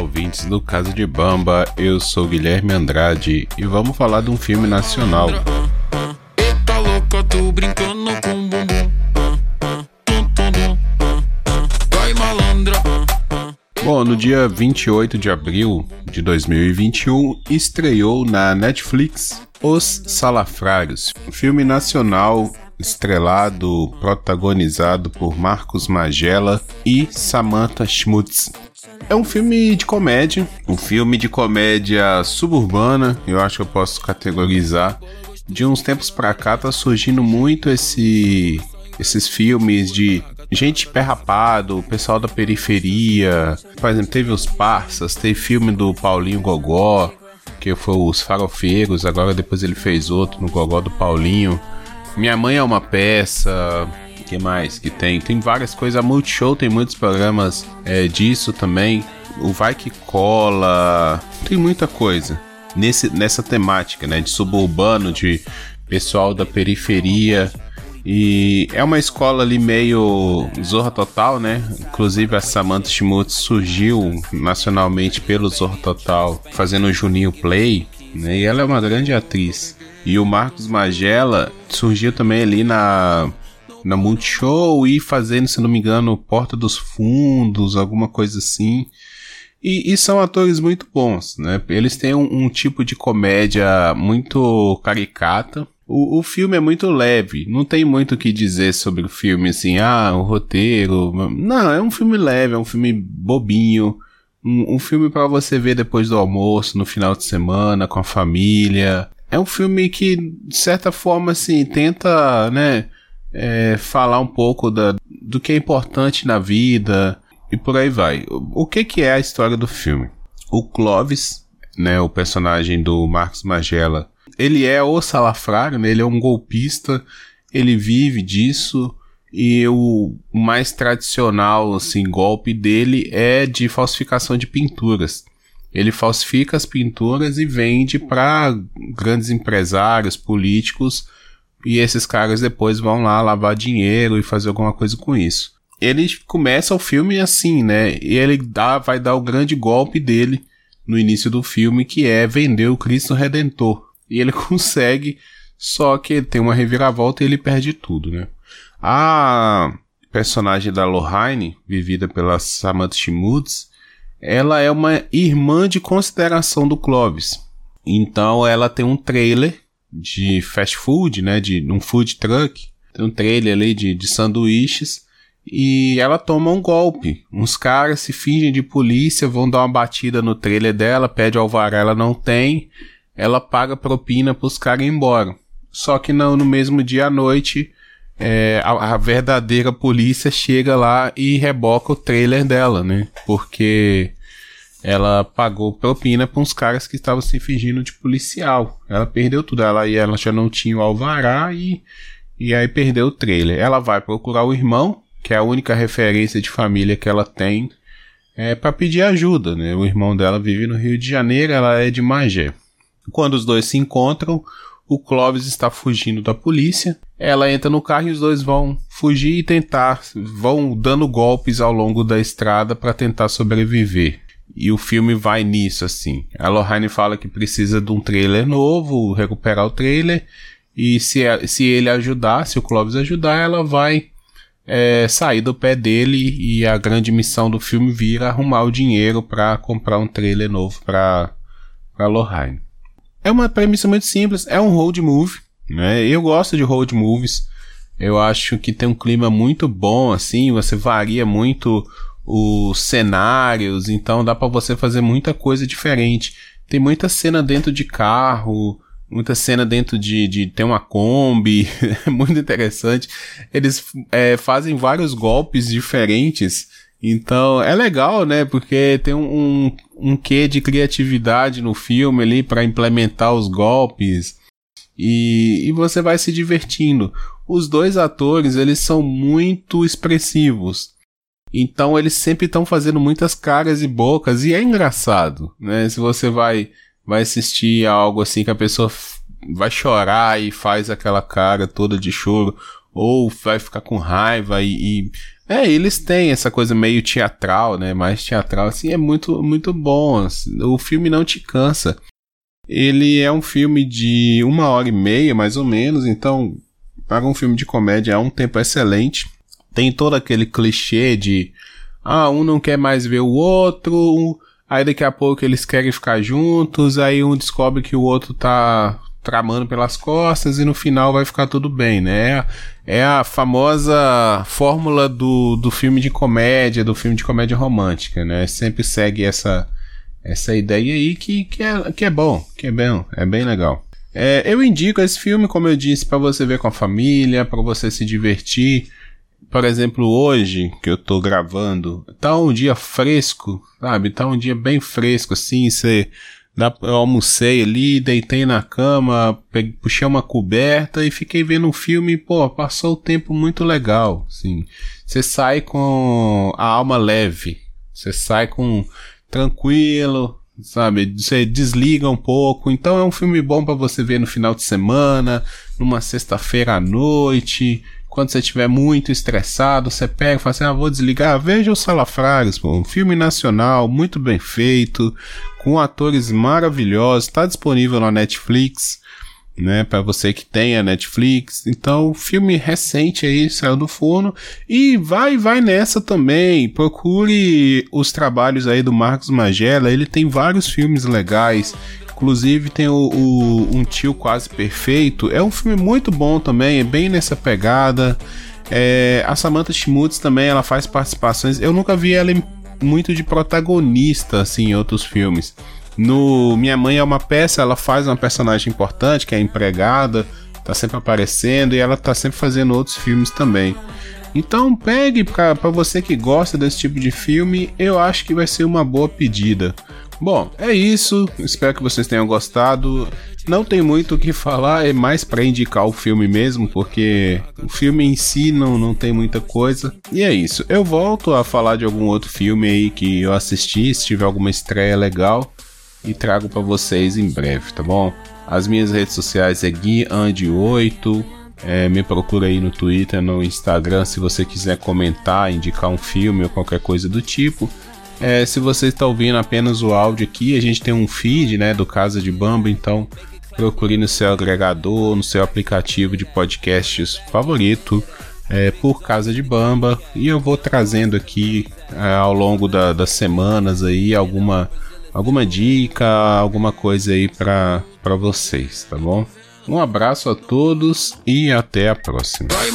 ouvintes do Casa de Bamba, eu sou Guilherme Andrade e vamos falar de um filme nacional. Bom, no dia 28 de abril de 2021, estreou na Netflix Os Salafrários, um filme nacional estrelado, protagonizado por Marcos Magela e Samantha Schmutz. É um filme de comédia, um filme de comédia suburbana, eu acho que eu posso categorizar. De uns tempos pra cá tá surgindo muito esse esses filmes de gente perrapado, pessoal da periferia. Por exemplo, teve os Parsas, teve filme do Paulinho Gogó, que foi os Farofeiros, agora depois ele fez outro no Gogó do Paulinho. Minha Mãe é uma peça. Que mais que tem? Tem várias coisas. A Multishow tem muitos programas é, disso também. O Vai Que Cola. Tem muita coisa nesse, nessa temática, né? De suburbano, de pessoal da periferia. E é uma escola ali meio Zorra Total, né? Inclusive a Samantha Schmutz surgiu nacionalmente pelo Zorra Total, fazendo o Juninho Play, né? E ela é uma grande atriz. E o Marcos Magela surgiu também ali na na Multishow e fazendo, se não me engano, Porta dos Fundos, alguma coisa assim. E, e são atores muito bons, né? Eles têm um, um tipo de comédia muito caricata. O, o, filme é muito leve, não tem muito o que dizer sobre o filme, assim, ah, o roteiro. Não, é um filme leve, é um filme bobinho. Um, um filme para você ver depois do almoço, no final de semana, com a família é um filme que, de certa forma, assim, tenta, né, é, falar um pouco da, do que é importante na vida e por aí vai. O, o que, que é a história do filme? O Clovis, né, o personagem do Marcos Magela, ele é o salafrário, né, ele é um golpista, ele vive disso e o mais tradicional, assim, golpe dele é de falsificação de pinturas. Ele falsifica as pinturas e vende para grandes empresários, políticos, e esses caras depois vão lá lavar dinheiro e fazer alguma coisa com isso. Ele começa o filme assim, né? E ele dá, vai dar o grande golpe dele no início do filme, que é vender o Cristo Redentor. E ele consegue, só que tem uma reviravolta e ele perde tudo, né? A personagem da Lohane, vivida pela Samantha Schmutz, ela é uma irmã de consideração do Clovis. Então ela tem um trailer de fast food, né, de um food truck, tem um trailer ali de, de sanduíches e ela toma um golpe. Uns caras se fingem de polícia, vão dar uma batida no trailer dela, pede alvará, ela não tem, ela paga propina para os caras ir embora. Só que não, no mesmo dia à noite, é, a, a, verdadeira polícia chega lá e reboca o trailer dela, né? Porque ela pagou propina para uns caras que estavam se fingindo de policial. Ela perdeu tudo, ela, ela já não tinha o alvará e, e aí perdeu o trailer. Ela vai procurar o irmão, que é a única referência de família que ela tem, é, para pedir ajuda, né? O irmão dela vive no Rio de Janeiro, ela é de Magé. Quando os dois se encontram, o Clovis está fugindo da polícia. Ela entra no carro e os dois vão fugir e tentar, vão dando golpes ao longo da estrada para tentar sobreviver. E o filme vai nisso, assim. A Lohane fala que precisa de um trailer novo, recuperar o trailer. E se, se ele ajudar, se o Clovis ajudar, ela vai é, sair do pé dele. E a grande missão do filme vira arrumar o dinheiro para comprar um trailer novo para Lohane. É uma premissa muito simples, é um road movie, né? Eu gosto de road movies. Eu acho que tem um clima muito bom, assim, você varia muito os cenários, então dá para você fazer muita coisa diferente. Tem muita cena dentro de carro, muita cena dentro de, de ter uma Kombi, é muito interessante. Eles é, fazem vários golpes diferentes então é legal, né? Porque tem um, um, quê de criatividade no filme ali para implementar os golpes e, e você vai se divertindo. Os dois atores eles são muito expressivos. Então eles sempre estão fazendo muitas caras e bocas e é engraçado, né? Se você vai vai assistir algo assim que a pessoa vai chorar e faz aquela cara toda de choro ou vai ficar com raiva e, e É, eles têm essa coisa meio teatral, né? Mais teatral, assim, é muito, muito bom. O filme não te cansa. Ele é um filme de uma hora e meia, mais ou menos, então, para um filme de comédia é um tempo excelente. Tem todo aquele clichê de ah, um não quer mais ver o outro, aí daqui a pouco eles querem ficar juntos, aí um descobre que o outro tá tramando pelas costas e no final vai ficar tudo bem, né? É a famosa fórmula do, do filme de comédia, do filme de comédia romântica, né? Sempre segue essa, essa ideia aí que, que, é, que é bom, que é bem, é bem legal. É, eu indico esse filme, como eu disse, para você ver com a família, para você se divertir. Por exemplo, hoje que eu tô gravando, tá um dia fresco, sabe? Tá um dia bem fresco, assim, você eu almocei ali, deitei na cama, peguei, puxei uma coberta e fiquei vendo um filme, pô, passou o tempo muito legal, assim. Você sai com a alma leve, você sai com tranquilo, sabe? Você desliga um pouco. Então é um filme bom para você ver no final de semana, numa sexta-feira à noite, quando você estiver muito estressado, você pega e fala assim: ah, vou desligar. Veja o Salafrários, pô, um filme nacional, muito bem feito, com atores maravilhosos, está disponível na Netflix, né, para você que tem a Netflix. Então, filme recente aí saiu do forno e vai vai nessa também. Procure os trabalhos aí do Marcos Magela, ele tem vários filmes legais. Inclusive tem o, o, Um Tio Quase Perfeito. É um filme muito bom também, é bem nessa pegada. É, a Samantha Schmutz também, ela faz participações. Eu nunca vi ela muito de protagonista, assim, em outros filmes. No Minha Mãe é uma peça, ela faz uma personagem importante, que é empregada, tá sempre aparecendo e ela tá sempre fazendo outros filmes também. Então pegue para você que gosta desse tipo de filme, eu acho que vai ser uma boa pedida. Bom, é isso. Espero que vocês tenham gostado. Não tem muito o que falar, é mais para indicar o filme mesmo, porque o filme em si não, não tem muita coisa. E é isso. Eu volto a falar de algum outro filme aí que eu assisti, se tiver alguma estreia legal, e trago para vocês em breve, tá bom? As minhas redes sociais é GuiAnd8. É, me procura aí no Twitter, no Instagram, se você quiser comentar, indicar um filme ou qualquer coisa do tipo. É, se você está ouvindo apenas o áudio aqui, a gente tem um feed, né, do Casa de Bamba, então procure no seu agregador, no seu aplicativo de podcasts favorito, é, por Casa de Bamba, e eu vou trazendo aqui é, ao longo da, das semanas aí alguma alguma dica, alguma coisa aí para vocês, tá bom? Um abraço a todos e até a próxima. Vai,